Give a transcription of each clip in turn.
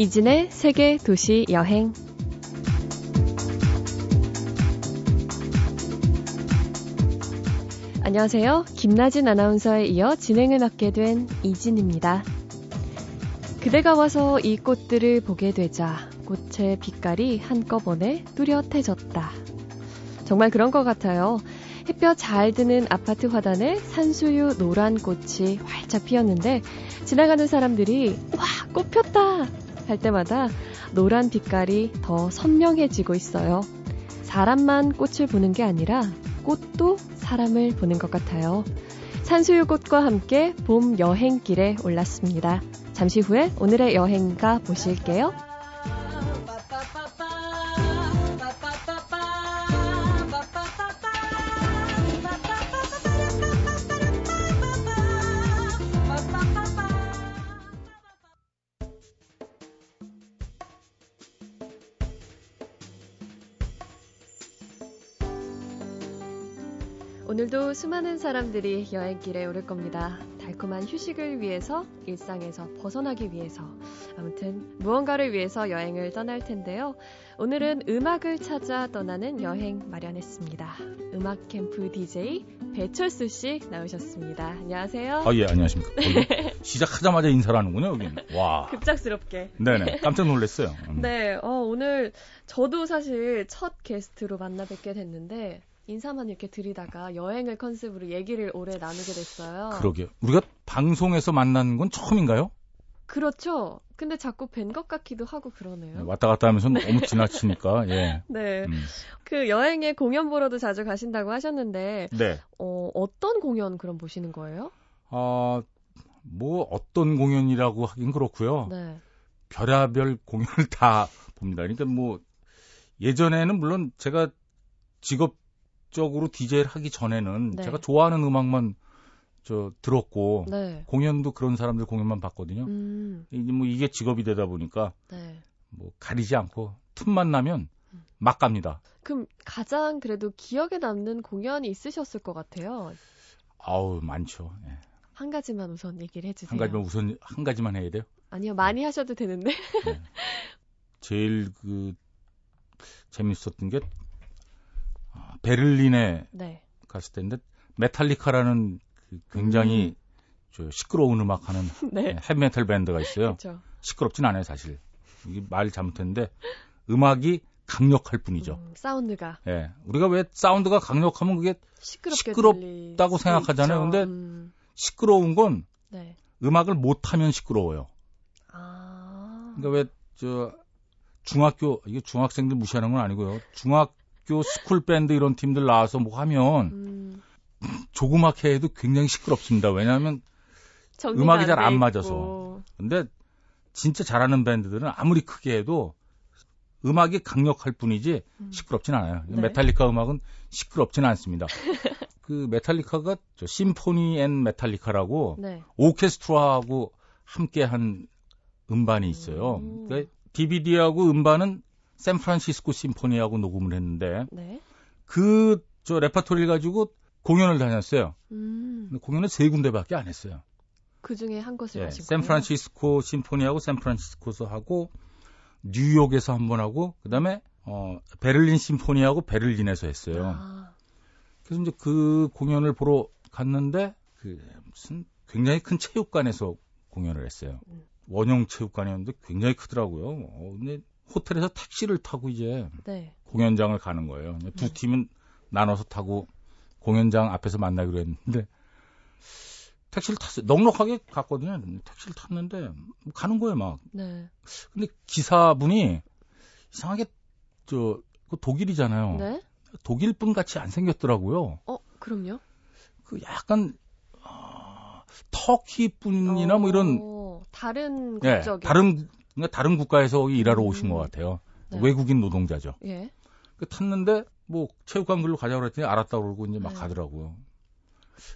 이진의 세계 도시 여행. 안녕하세요. 김나진 아나운서에 이어 진행을 맡게 된 이진입니다. 그대가 와서 이 꽃들을 보게 되자 꽃의 빛깔이 한꺼번에 뚜렷해졌다. 정말 그런 것 같아요. 햇볕 잘 드는 아파트 화단에 산수유 노란 꽃이 활짝 피었는데 지나가는 사람들이 와, 꽃 폈다! 할 때마다 노란 빛깔이 더 선명해지고 있어요. 사람만 꽃을 보는 게 아니라 꽃도 사람을 보는 것 같아요. 산수유꽃과 함께 봄 여행길에 올랐습니다. 잠시 후에 오늘의 여행가 보실게요. 오늘도 수많은 사람들이 여행길에 오를 겁니다. 달콤한 휴식을 위해서, 일상에서 벗어나기 위해서, 아무튼 무언가를 위해서 여행을 떠날 텐데요. 오늘은 음악을 찾아 떠나는 여행 마련했습니다. 음악 캠프 DJ 배철수 씨 나오셨습니다. 안녕하세요. 아, 예, 안녕하십니까. 시작하자마자 인사를 하는군요, 여기는. 와. 급작스럽게. 네네. 깜짝 놀랐어요. 음. 네, 어, 오늘 저도 사실 첫 게스트로 만나 뵙게 됐는데, 인사만 이렇게 드리다가 여행을 컨셉으로 얘기를 오래 나누게 됐어요. 그러게요. 우리가 방송에서 만난 건 처음인가요? 그렇죠. 근데 자꾸 뵌 것 같기도 하고 그러네요. 네, 왔다 갔다 하면서 너무 지나치니까, 예. 네. 음. 그 여행에 공연 보러도 자주 가신다고 하셨는데, 네. 어, 어떤 공연 그럼 보시는 거예요? 아, 뭐, 어떤 공연이라고 하긴 그렇고요. 네. 별야별 공연을 다 봅니다. 그러니까 뭐, 예전에는 물론 제가 직업 적으로 DJ를 하기 전에는 네. 제가 좋아하는 음악만 저 들었고, 네. 공연도 그런 사람들 공연만 봤거든요. 음, 이게 뭐 이게 직업이 되다 보니까 네. 뭐 가리지 않고 틈만 나면 막 갑니다. 그럼 가장 그래도 기억에 남는 공연이 있으셨을 것 같아요. 아우 많죠. 예. 한 가지만 우선 얘기를 해주세요. 한 가지만 우선 한 가지만 해야 돼요. 아니요, 많이 하셔도 되는데. 네. 제일 그 재밌었던 게 아, 베를린에 네. 갔을 때인데 메탈리카라는 그 굉장히 저 시끄러운 음악 하는 네. 헤비메탈 밴드가 있어요. 시끄럽진 않아요 사실. 이게 말 잘못했는데 음악이 강력할 뿐이죠. 음, 사운드가 예, 우리가 왜 사운드가 강력하면 그게 시끄럽다고 생각하잖아요. 있죠. 근데 음, 시끄러운 건 네. 음악을 못 하면 시끄러워요. 아. 그러니까 왜 저 중학교 이게 중학생들 무시하는 건 아니고요. 중학 교 스쿨 밴드 이런 팀들 나와서 뭐 하면 음, 조그맣게 해도 굉장히 시끄럽습니다. 왜냐하면 음악이 안 잘안 돼 맞아서. 근데 진짜 잘하는 밴드들은 아무리 크게 해도 음악이 강력할 뿐이지 음. 시끄럽진 않아요. 네. 메탈리카 음악은 시끄럽진 않습니다. 그 메탈리카가 저 Symphony and Metallica라고 네. 오케스트라하고 함께 한 음반이 있어요. 음. 그러니까 DVD하고 음반은 샌프란시스코 심포니하고 녹음을 했는데 네. 그저 레파토리를 가지고 공연을 다녔어요. 음, 공연을 세 군데밖에 안 했어요. 그 중에 한 곳을 예, 거예요? 샌프란시스코 심포니하고 샌프란시스코에서 하고 뉴욕에서 한 번 하고 그다음에 어 베를린 심포니하고 베를린에서 했어요. 아, 그래서 이제 그 공연을 보러 갔는데 그 무슨 굉장히 큰 체육관에서 공연을 했어요. 음. 원형 체육관이었는데 굉장히 크더라고요. 어, 근데 호텔에서 택시를 타고 이제 네. 공연장을 가는 거예요. 두 네. 팀은 나눠서 타고 공연장 앞에서 만나기로 했는데 택시를 탔어요. 넉넉하게 갔거든요. 택시를 탔는데 가는 거예요, 막. 네. 근데 기사분이 이상하게 저그 독일이잖아요. 네. 독일 분 같이 안 생겼더라고요. 어, 그럼요? 그 약간 어, 터키 분이나 뭐 이런 어, 다른 예, 국적의. 다른 그러니까 다른 국가에서 일하러 음. 오신 것 같아요. 네. 외국인 노동자죠. 예. 그 탔는데 뭐 체육관 글로 가자고 그랬더니 알았다고 그러고 이제 막 네. 가더라고요.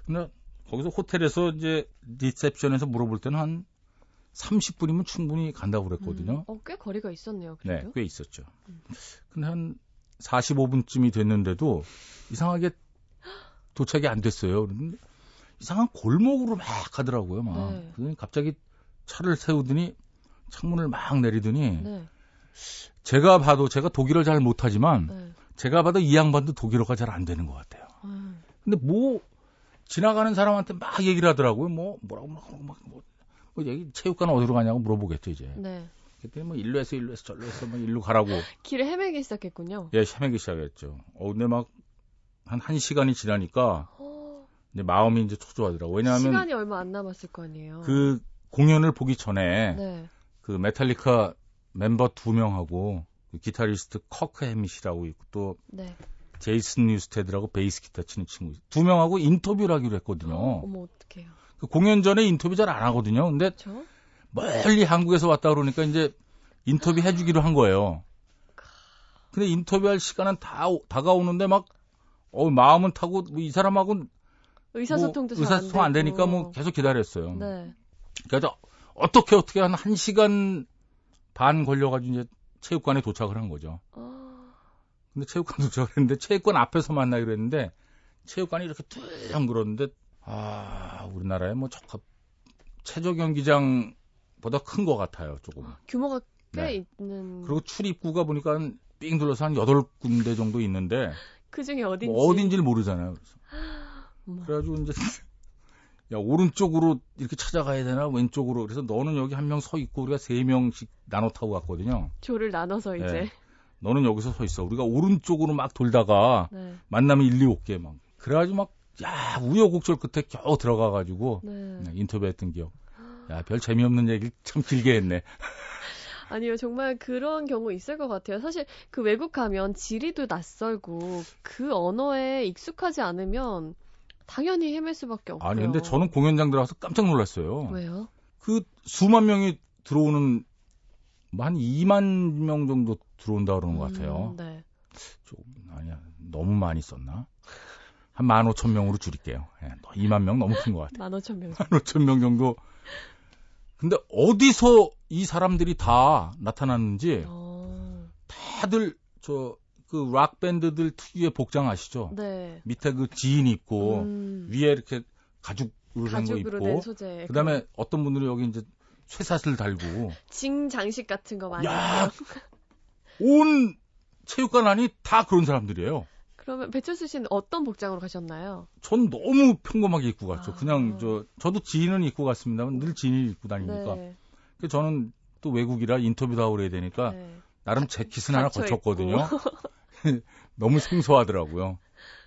근데 거기서 호텔에서 이제 리셉션에서 물어볼 때는 한 30분이면 충분히 간다고 그랬거든요. 음, 어, 꽤 거리가 있었네요. 네, 그래도. 꽤 있었죠. 음. 근데 한 45분쯤이 됐는데도 이상하게 도착이 안 됐어요. 그런데 이상한 골목으로 막 가더라고요. 막. 네. 그러더니 갑자기 차를 세우더니 창문을 막 내리더니 네. 제가 봐도 제가 독일어를 잘 못하지만 네. 제가 봐도 이 양반도 독일어가 잘 안 되는 것 같아요. 음. 근데 뭐 지나가는 사람한테 막 얘기를 하더라고요. 뭐 뭐라고 막, 막 뭐, 뭐 얘기 체육관 어디로 가냐고 물어보겠죠 이제. 네. 그랬더니 뭐 일로 해서 일로 해서 절로 해서 뭐 일로 가라고 길을 헤매기 시작했군요. 예 헤매기 시작했죠. 어 근데 막한한 시간이 지나니까 어, 이제 마음이 이제 초조하더라고. 왜냐하면 시간이 얼마 안 남았을 거 아니에요. 그 공연을 보기 전에 네. 그 메탈리카 멤버 두 명하고 그 기타리스트 커크 해밋이라고 있고 또 네. 제이슨 뉴스테드라고 베이스 기타 치는 친구 두 명하고 인터뷰를 하기로 했거든요. 어 머 어떡해요. 그 공연 전에 인터뷰 잘 안 하거든요. 근데 그렇죠? 멀리 한국에서 왔다 그러니까 이제 인터뷰 해주기로 한 거예요. 근데 인터뷰할 시간은 다 오- 다가오는데 막 어, 마음은 타고 뭐 이 사람하고는 의사소통도 뭐잘안 의사소통 안 되고. 되니까 뭐 계속 기다렸어요. 네. 그래서 어떻게 어떻게 한 1시간 반 걸려가지고 이제 체육관에 도착을 한 거죠. 어, 근데 체육관 도착을 했는데 체육관 앞에서 만나기로 했는데 체육관이 이렇게 뚫렁그러는데 아 우리나라에 뭐 적합 체조 경기장보다 큰 것 같아요 조금. 규모가 꽤 네. 있는. 그리고 출입구가 보니까 삥 둘러서 한 여덟 군데 정도 있는데 그 중에 어딘지. 뭐 어딘지를 모르잖아요. 그래서 어머. 그래가지고 이제 야 오른쪽으로 이렇게 찾아가야 되나 왼쪽으로 그래서 너는 여기 한 명 서 있고 우리가 세 명씩 나눠 타고 갔거든요. 조를 나눠서 이제. 네. 너는 여기서 서 있어. 우리가 오른쪽으로 막 돌다가 네. 만나면 일리 올게 막. 그래가지고 막 야 우여곡절 끝에 겨우 들어가가지고 네. 네, 인터뷰했던 기억. 야 별 재미없는 얘기 참 길게 했네. 아니요, 정말 그런 경우 있을 것 같아요. 사실 그 외국 가면 지리도 낯설고 그 언어에 익숙하지 않으면 당연히 헤맬 수밖에 없고요. 아니 근데 저는 공연장 들어가서 깜짝 놀랐어요. 왜요? 그 수만 명이 들어오는 뭐한 2만 명 정도 들어온다 그러는 것 같아요. 음, 네. 좀 아니야 너무 많이 썼나? 한 15,000명으로 줄일게요. 예, 2만 명 너무 큰 것 같아요. 만 오천 명. 15,000명 정도. 근데 어디서 이 사람들이 다 나타났는지 어, 다들 저 그 락 밴드들 특유의 복장 아시죠? 네. 밑에 그 지인 입고 음, 위에 이렇게 가죽으로 된거 가죽으로 된 입고 소재. 그다음에 어떤 분들은 여기 이제 쇠사슬 달고 징 장식 같은 거 많이. 야! 온 체육관 안이 다 그런 사람들이에요. 그러면 배철수 씨는 어떤 복장으로 가셨나요? 전 너무 평범하게 입고 갔죠. 아. 그냥 저 저도 지인은 입고 갔습니다만 늘 지인이 입고 다니니까. 네. 그 저는 또 외국이라 인터뷰도 하고 그래야 되니까 네. 나름 재킷은 하나 거쳤거든요. 너무 생소하더라고요.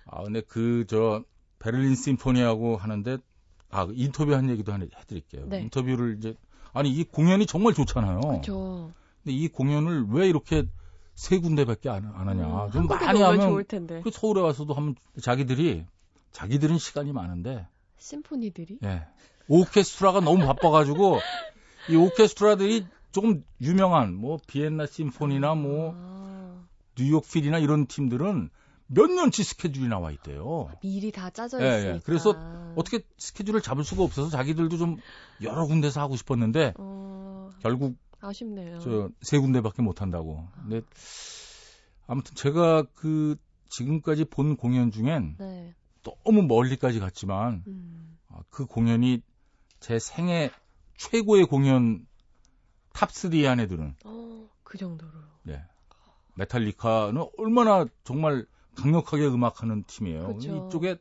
아 근데 그 저 베를린 심포니하고 하는데 아 인터뷰 한 얘기도 하나 해드릴게요. 네. 인터뷰를 이제 아니 이 공연이 정말 좋잖아요. 그렇죠. 근데 이 공연을 왜 이렇게 세 군데밖에 안, 안 하냐? 음, 좀 많이 하면 좋을 텐데. 그 서울에 와서도 하면 자기들이 자기들은 시간이 많은데 심포니들이. 예. 오케스트라가 너무 바빠가지고 이 오케스트라들이 조금 유명한 뭐 비엔나 심포니나 뭐 아, 뉴욕 필이나 이런 팀들은 몇 년치 스케줄이 나와 있대요. 미리 다 짜져 예, 예. 있으니까. 그래서 어떻게 스케줄을 잡을 수가 없어서 자기들도 좀 여러 군데서 하고 싶었는데 어, 결국 아쉽네요. 저 세 군데밖에 못 한다고. 근데 아무튼 제가 그 지금까지 본 공연 중엔 네. 너무 멀리까지 갔지만 음. 아, 그 공연이 제 생애 최고의 공연 top3 안에 드는 어, 그 정도로. 네. 메탈리카는 얼마나 정말 강력하게 음악하는 팀이에요. 그쵸. 이쪽에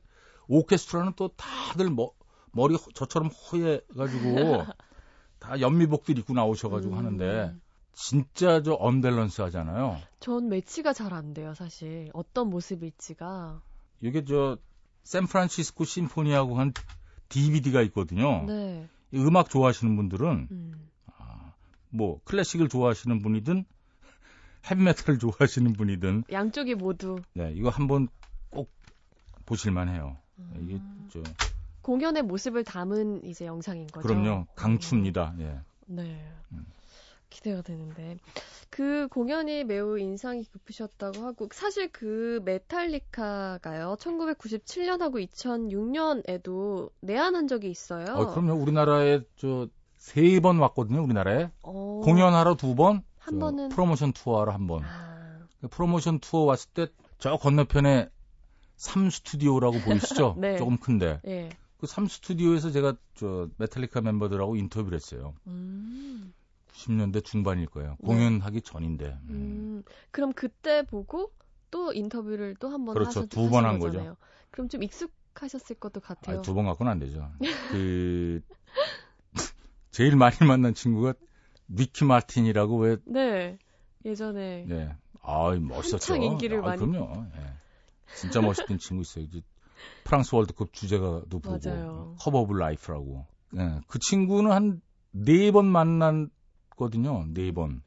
오케스트라는 또 다들 머, 머리 허- 저처럼 허예가지고 다 연미복들 입고 나오셔가지고 음. 하는데 진짜 저 언밸런스 하잖아요. 전 매치가 잘 안 돼요, 사실. 어떤 모습일지가. 이게 저 샌프란시스코 심포니하고 한 DVD가 있거든요. 네. 이 음악 좋아하시는 분들은 음. 아, 뭐 클래식을 좋아하시는 분이든 헤비메탈을 좋아하시는 분이든 양쪽이 모두 네, 이거 한번 꼭 보실만 해요. 이게 음. 저 공연의 모습을 담은 이제 영상인 거죠. 그럼요. 강추입니다. 예. 네. 음. 기대가 되는데 그 공연이 매우 인상이 깊으셨다고 하고 사실 그 메탈리카가요 1997년하고 2006년에도 내한한 적이 있어요. 어, 그럼요. 우리나라에 저 세 번 왔거든요. 우리나라에 어, 공연하러 두 번, 한저 번은- 프로모션 투어하러 한 번. 아, 그 프로모션 투어 왔을 때 저 건너편에 삼 스튜디오라고 보이시죠? 네. 조금 큰데 예. 그삼 스튜디오에서 제가 저 메탈리카 멤버들하고 인터뷰를 했어요. 음. 90년대 중반일 거예요. 네. 공연하기 전인데. 음. 음, 그럼 그때 보고 또 인터뷰를 또 한 번 그렇죠. 하셨, 두번한 하신 거죠. 그럼 좀 익숙하셨을 것도 같아요. 아, 두번 갖고는 안 되죠. 그 제일 많이 만난 친구가 리키 마틴이라고 왜 네. 예전에 네. 아, 멋있었죠. 한창 인기를 아, 많이- 그럼요. 예. 진짜 멋있던 친구 있어요. 이제 프랑스 월드컵 주제가도 부르고 맞아요. Cup of Life라고. 예. 그 친구는 한 네 번 만났거든요. 네 번.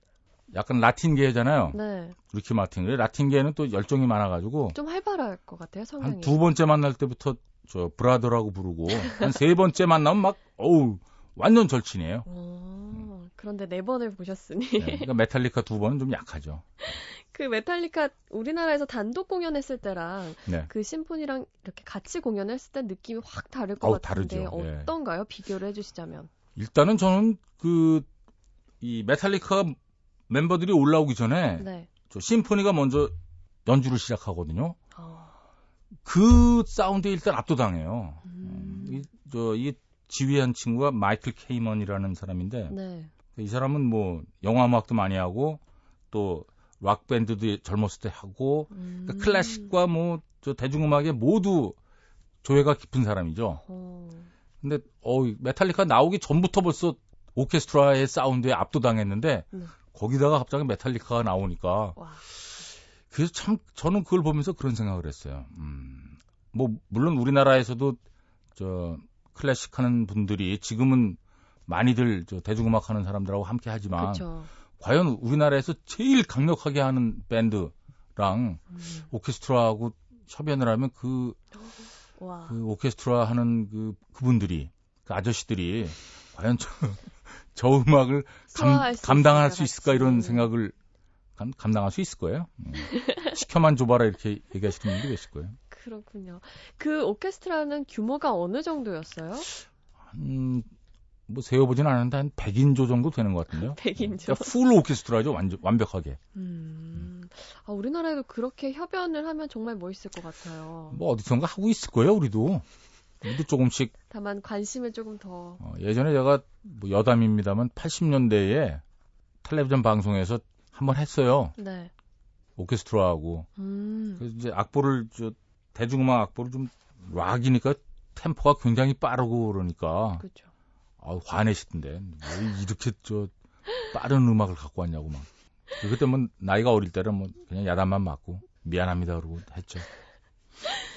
약간 라틴계잖아요. 네. 리키 마틴. 라틴계는 또 열정이 많아가지고 좀 활발할 것 같아요, 성향이. 한 두 번째 만날 때부터 저 brother라고 부르고 한 세 번째 만나면 막 어우 완전 절친이에요. 어, 그런데 네 번을 보셨으니 네, 그러니까 메탈리카 두 번은 좀 약하죠. 그 메탈리카 우리나라에서 단독 공연했을 때랑 네. 그 심포니랑 이렇게 같이 공연했을 때 느낌이 확 다를 것 어우, 같은데 다르죠. 예. 어떤가요? 비교를 해주시자면. 일단은 저는 그 이 메탈리카 멤버들이 올라오기 전에 네. 저 심포니가 먼저 연주를 시작하거든요. 어, 그 사운드에 일단 압도당해요. 음, 이, 저, 이 지휘한 친구가 마이클 케이먼이라는 사람인데 네. 이 사람은 뭐 영화 음악도 많이 하고 또 락 밴드도 젊었을 때 하고 음. 그러니까 클래식과 뭐 저 대중음악에 모두 조예가 깊은 사람이죠. 어, 근데 어 메탈리카 나오기 전부터 벌써 오케스트라의 사운드에 압도당했는데 네. 거기다가 갑자기 메탈리카가 나오니까 와. 그래서 참 저는 그걸 보면서 그런 생각을 했어요. 음, 뭐 물론 우리나라에서도 저 클래식 하는 분들이 지금은 많이들 저 대중음악 하는 사람들하고 함께 하지만 그렇죠. 과연 우리나라에서 제일 강력하게 하는 밴드랑 음, 오케스트라하고 협연을 하면 그, 와. 그 오케스트라 하는 그 그분들이 그 아저씨들이 과연 저, 저 음악을 감, 감당할 수 있을까 이런 같이. 생각을 감, 감당할 수 있을 거예요. 음. 시켜만 줘봐라 이렇게 얘기하시는 분들이 계실 거예요. 그렇군요. 그 오케스트라는 규모가 어느 정도였어요? 음, 뭐 세어보진 않았는데 한 100인조 정도 되는 것 같은데요. 100인조. 그러니까 풀 오케스트라죠, 완전 완벽하게. 음. 아, 우리나라에도 그렇게 협연을 하면 정말 멋있을 것 같아요. 뭐 어디선가 하고 있을 거예요, 우리도. 우리도 조금씩 다만 관심을 조금 더. 어, 예전에 제가 뭐 여담입니다만 80년대에 텔레비전 방송에서 한번 했어요. 네. 오케스트라하고. 음. 그래서 이제 악보를 저 대중음악 악보를 좀 락이니까 템포가 굉장히 빠르고 그러니까 그렇죠. 아, 화내시던데 왜 이렇게 저 빠른 음악을 갖고 왔냐고 막. 그때 뭐 나이가 어릴 때는 뭐 그냥 야단만 맞고 미안합니다 그러고 했죠.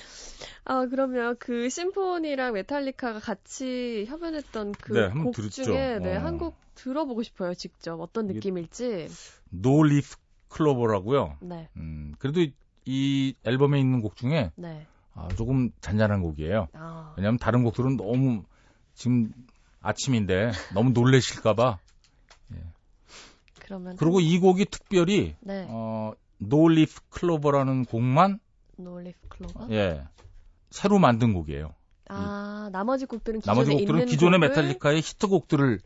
아, 그러면 그 심포니랑 메탈리카가 같이 협연했던 그 네, 곡. 중에 네, 어. 한곡 들어보고 싶어요, 직접. 어떤 느낌일지. No Leaf Clover라고요. 네. 음, 그래도 이, 이 앨범에 있는 곡 중에 네. 아, 조금 잔잔한 곡이에요. 아. 왜냐하면 다른 곡들은 너무 지금 아침인데 너무 놀래실까봐. 그러면 그리고 이 곡이 특별히 네. 어, No Leaf Clover라는 곡만 No Leaf Clover. 예 새로 만든 곡이에요. 아, 나머지 곡들은 기존에 나머지 곡들은 기존의 곡을 메탈리카의 히트곡들을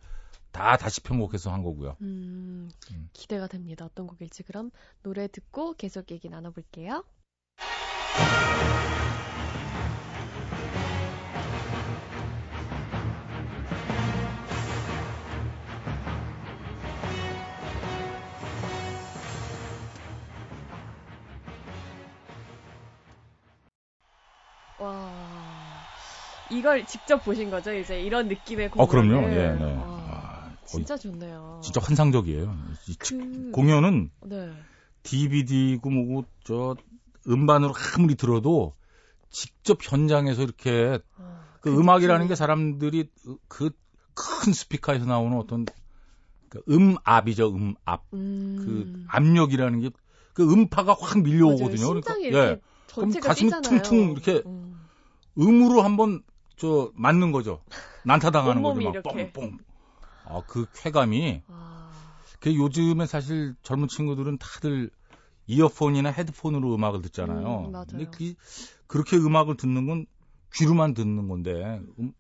다 다시 편곡해서 한 거고요. 음, 음. 기대가 됩니다. 어떤 곡일지 그럼 노래 듣고 계속 얘기 나눠볼게요. 이걸 직접 보신 거죠? 이제 이런 느낌의 공연을. 어 그럼요. 예, 네. 와, 아, 거의 진짜 좋네요. 진짜 환상적이에요. 그, 공연은 네. DVD고 뭐고 저 음반으로 아무리 들어도 직접 현장에서 이렇게 아, 그그 음악이라는 게 사람들이 그 큰 스피커에서 나오는 어떤 그 음압이죠, 음압. 음. 그 압력이라는 게 그 음파가 확 밀려오거든요. 맞아요. 그러니까 예. 전체가 가슴이. 퉁퉁 이렇게 음. 음으로 한번 저 맞는 거죠. 난타당하는 거죠. 막 이렇게. 뻥뻥. 아, 그 쾌감이 아, 그 요즘에 사실 젊은 친구들은 다들 이어폰이나 헤드폰으로 음악을 듣잖아요. 음. 근데 그, 그렇게 음악을 듣는 건 귀로만 듣는 건데 음,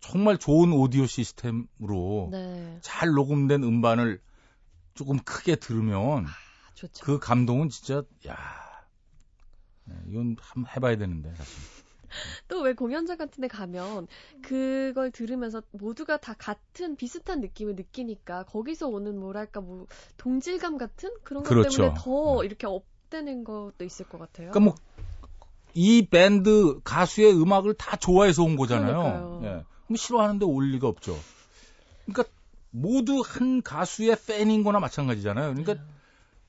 정말 좋은 오디오 시스템으로 네, 잘 녹음된 음반을 조금 크게 들으면 좋죠. 그 감동은 진짜 야 네, 이건 한번 해봐야 되는데 사실. 또 왜 공연장 같은 데 가면 그걸 들으면서 모두가 다 같은 비슷한 느낌을 느끼니까 거기서 오는 뭐랄까 뭐 동질감 같은 그런 것 그렇죠. 때문에 더 네. 이렇게 업되는 것도 있을 것 같아요. 그러니까 뭐 이 밴드 가수의 음악을 다 좋아해서 온 거잖아요. 그러니까요. 예. 그럼 싫어하는데 올 리가 없죠. 그러니까 모두 한 가수의 팬인 거나 마찬가지잖아요. 그러니까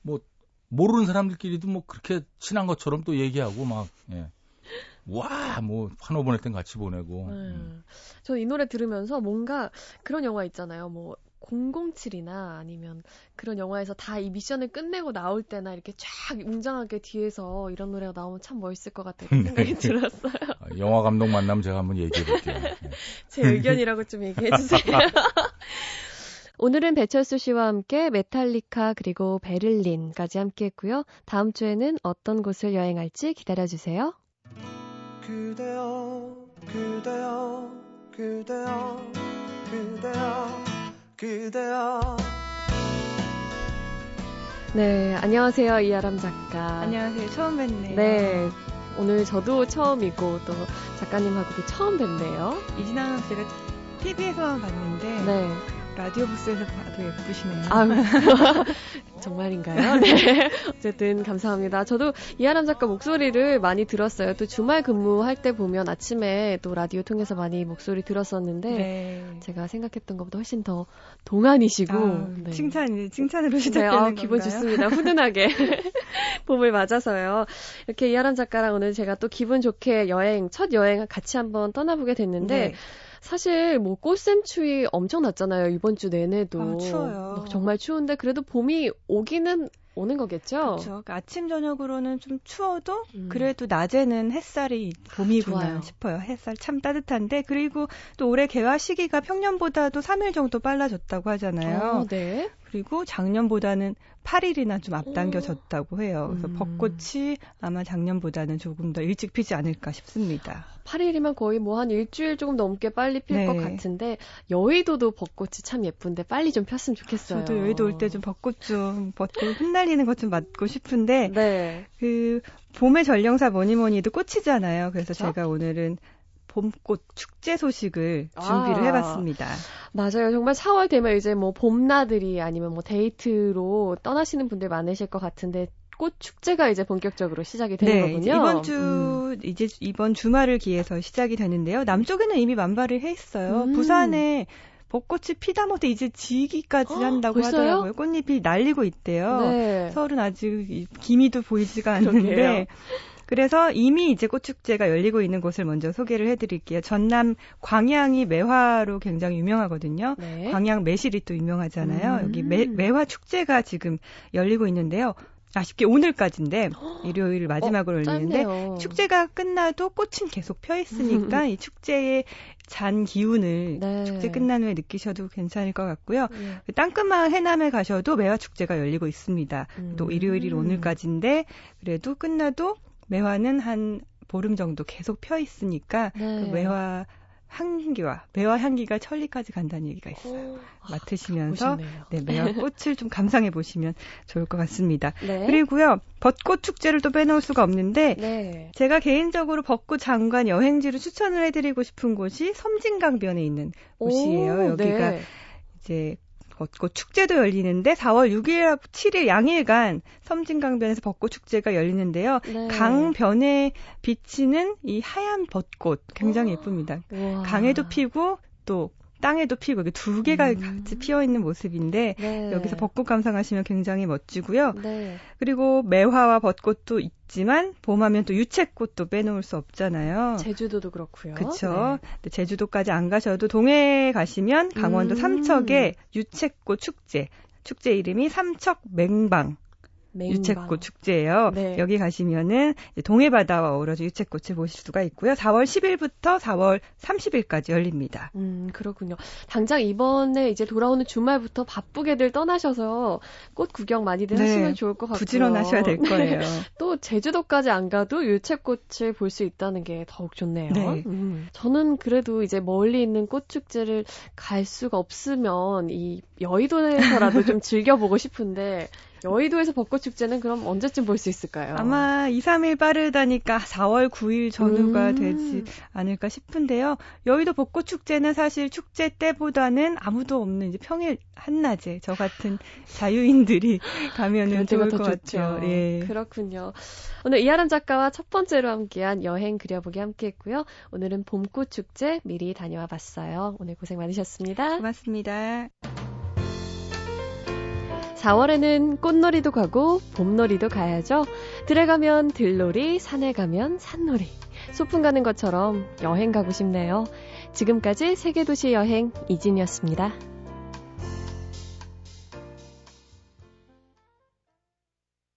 뭐 모르는 사람들끼리도 뭐 그렇게 친한 것처럼 또 얘기하고 막 예. 와, 뭐 환호 보낼 땐 같이 보내고. 음. 저는 이 노래 들으면서 뭔가 그런 영화 있잖아요. 뭐 007이나 아니면 그런 영화에서 다 이 미션을 끝내고 나올 때나 이렇게 쫙 웅장하게 뒤에서 이런 노래가 나오면 참 멋있을 것 같다는 생각이 들었어요. 아, 영화 감독 만나면 제가 한번 얘기해 볼게요. 예. 제 의견이라고 좀 얘기해 주세요. 오늘은 배철수 씨와 함께 메탈리카 그리고 베를린까지 함께 했고요. 다음 주에는 어떤 곳을 여행할지 기다려 주세요. 그대여 그대여 그대여 그대여 그대여 네, 안녕하세요. 이아람 작가. 안녕하세요. 처음 뵙네요. 네. 오늘 저도 처음이고 또 작가님하고도 처음 뵙네요. 이진아 씨가 TV에서만 봤는데 네. 라디오 부스에서 봐도 예쁘시네요. 아, 정말인가요? 네. 어쨌든 감사합니다. 저도 이하람 작가 목소리를 많이 들었어요. 또 주말 근무할 때 보면 아침에 또 라디오 통해서 많이 목소리 들었었는데 네. 제가 생각했던 것보다 훨씬 더 동안이시고 아, 네. 칭찬 칭찬으로 네, 시작되는 아, 건가요? 기분 좋습니다. 훈훈하게 봄을 맞아서요. 이렇게 이하람 작가랑 오늘 제가 또 기분 좋게 여행 첫 여행 같이 한번 떠나보게 됐는데 네. 사실 뭐 꽃샘 추위 엄청 났잖아요. 이번 주 내내도. 아, 추워요. 어, 정말 추운데 그래도 봄이 오기는 오는 거겠죠? 그렇죠. 아침 저녁으로는 좀 추워도 음. 그래도 낮에는 햇살이 봄이구나 좋아요. 싶어요. 햇살 참 따뜻한데 그리고 또 올해 개화 시기가 평년보다도 3일 정도 빨라졌다고 하잖아요. 어, 네. 그리고 작년보다는 8일이나 좀 앞당겨졌다고 해요. 그래서 음. 벚꽃이 아마 작년보다는 조금 더 일찍 피지 않을까 싶습니다. 8일이면 거의 뭐 한 일주일 조금 넘게 빨리 필 네. 것 같은데 여의도도 벚꽃이 참 예쁜데 빨리 좀 폈으면 좋겠어요. 저도 여의도 올 때 좀 벚꽃 좀 벚꽃 흩날리는 것 좀 맞고 싶은데 네. 그 봄의 전령사 뭐니 뭐니 해도 꽃이잖아요. 그래서 그쵸? 제가 오늘은 봄꽃 축제 소식을 아. 준비를 해봤습니다. 맞아요. 정말 4월 되면 이제 뭐 봄나들이 아니면 뭐 데이트로 떠나시는 분들 많으실 것 같은데 꽃 축제가 이제 본격적으로 시작이 되는 네, 거군요. 이번 주 음. 이제 이번 주말을 기해서 시작이 되는데요. 남쪽에는 이미 만발을 해 있어요. 음. 부산에 벚꽃이 피다 못해 이제 지기까지 헉, 한다고 벌써요? 하더라고요. 꽃잎이 날리고 있대요. 네. 서울은 아직 이 기미도 보이지가. 않는데 그래서 이미 이제 꽃축제가 열리고 있는 곳을 먼저 소개를 해드릴게요. 전남 광양이 매화로 굉장히 유명하거든요. 네. 광양 매실이 또 유명하잖아요. 음. 여기 매, 매화 축제가 지금 열리고 있는데요. 아쉽게 오늘까지인데 일요일 마지막으로 열리는데 어, 짧네요. 축제가 끝나도 꽃은 계속 펴 있으니까 이 축제의 잔 기운을 네. 축제 끝난 후에 느끼셔도 괜찮을 것 같고요. 네. 그 땅끝마을 해남에 가셔도 매화 축제가 열리고 있습니다. 또 음. 일요일이 오늘까지인데 그래도 끝나도 매화는 한 보름 정도 계속 펴 있으니까 네. 그 매화 향기와 매화 향기가 천리까지 간다는 얘기가 있어요. 오, 맡으시면서 멋있네요. 네, 매화 꽃을 좀 감상해 보시면 좋을 것 같습니다. 네. 그리고요 벚꽃 축제를 또 빼놓을 수가 없는데 네. 제가 개인적으로 벚꽃 장관 여행지로 추천을 해드리고 싶은 곳이 섬진강변에 있는 곳이에요. 오, 여기가 네. 이제 벚꽃 축제도 열리는데 4월 6일하고 7일 양일간 섬진강변에서 벚꽃 축제가 열리는데요. 네. 강변에 비치는 이 하얀 벚꽃 굉장히 예쁩니다. 우와. 강에도 피고 또 땅에도 피고 이게 두 개가 음. 같이 피어 있는 모습인데 네. 여기서 벚꽃 감상하시면 굉장히 멋지고요. 네. 그리고 매화와 벚꽃도 있지만 봄하면 또 유채꽃도 빼놓을 수 없잖아요. 제주도도 그렇고요. 그렇죠. 제주도까지 안 가셔도 동해에 가시면 강원도 음. 삼척의 유채꽃 축제. 축제 이름이 삼척 맹방 네. 유채꽃 축제예요. 네. 여기 가시면은 이제 동해 바다와 어우러져 유채꽃을 보실 수가 있고요. 4월 10일부터 4월 30일까지 열립니다. 음, 그렇군요. 당장 이번에 이제 돌아오는 주말부터 바쁘게들 떠나셔서 꽃 구경 많이들 네. 하시면 좋을 것 같고요. 부지런하셔야 될 거예요. 또 제주도까지 안 가도 유채꽃을 볼 수 있다는 게 더욱 좋네요. 네. 음. 저는 그래도 이제 멀리 있는 꽃 축제를 갈 수가 없으면 이 여의도에서라도 좀 즐겨보고 싶은데 여의도에서 벚꽃 축제는 그럼 언제쯤 볼 수 있을까요? 아마 2, 3일 빠르다니까 4월 9일 전후가 음. 되지 않을까 싶은데요. 여의도 벚꽃 축제는 사실 축제 때보다는 아무도 없는 이제 평일 한낮에 저 같은 자유인들이 가면은 좋을 더것 좋죠. 같아요. 예. 그렇군요. 오늘 이하람 작가와 첫 번째로 함께한 여행 그려보기 함께했고요. 오늘은 봄꽃 축제 미리 다녀와 봤어요. 오늘 고생 많으셨습니다. 고맙습니다. 4월에는 꽃놀이도 가고 봄놀이도 가야죠. 들에 가면 들놀이, 산에 가면 산놀이. 소풍 가는 것처럼 여행 가고 싶네요. 지금까지 세계도시 여행 이진이었습니다.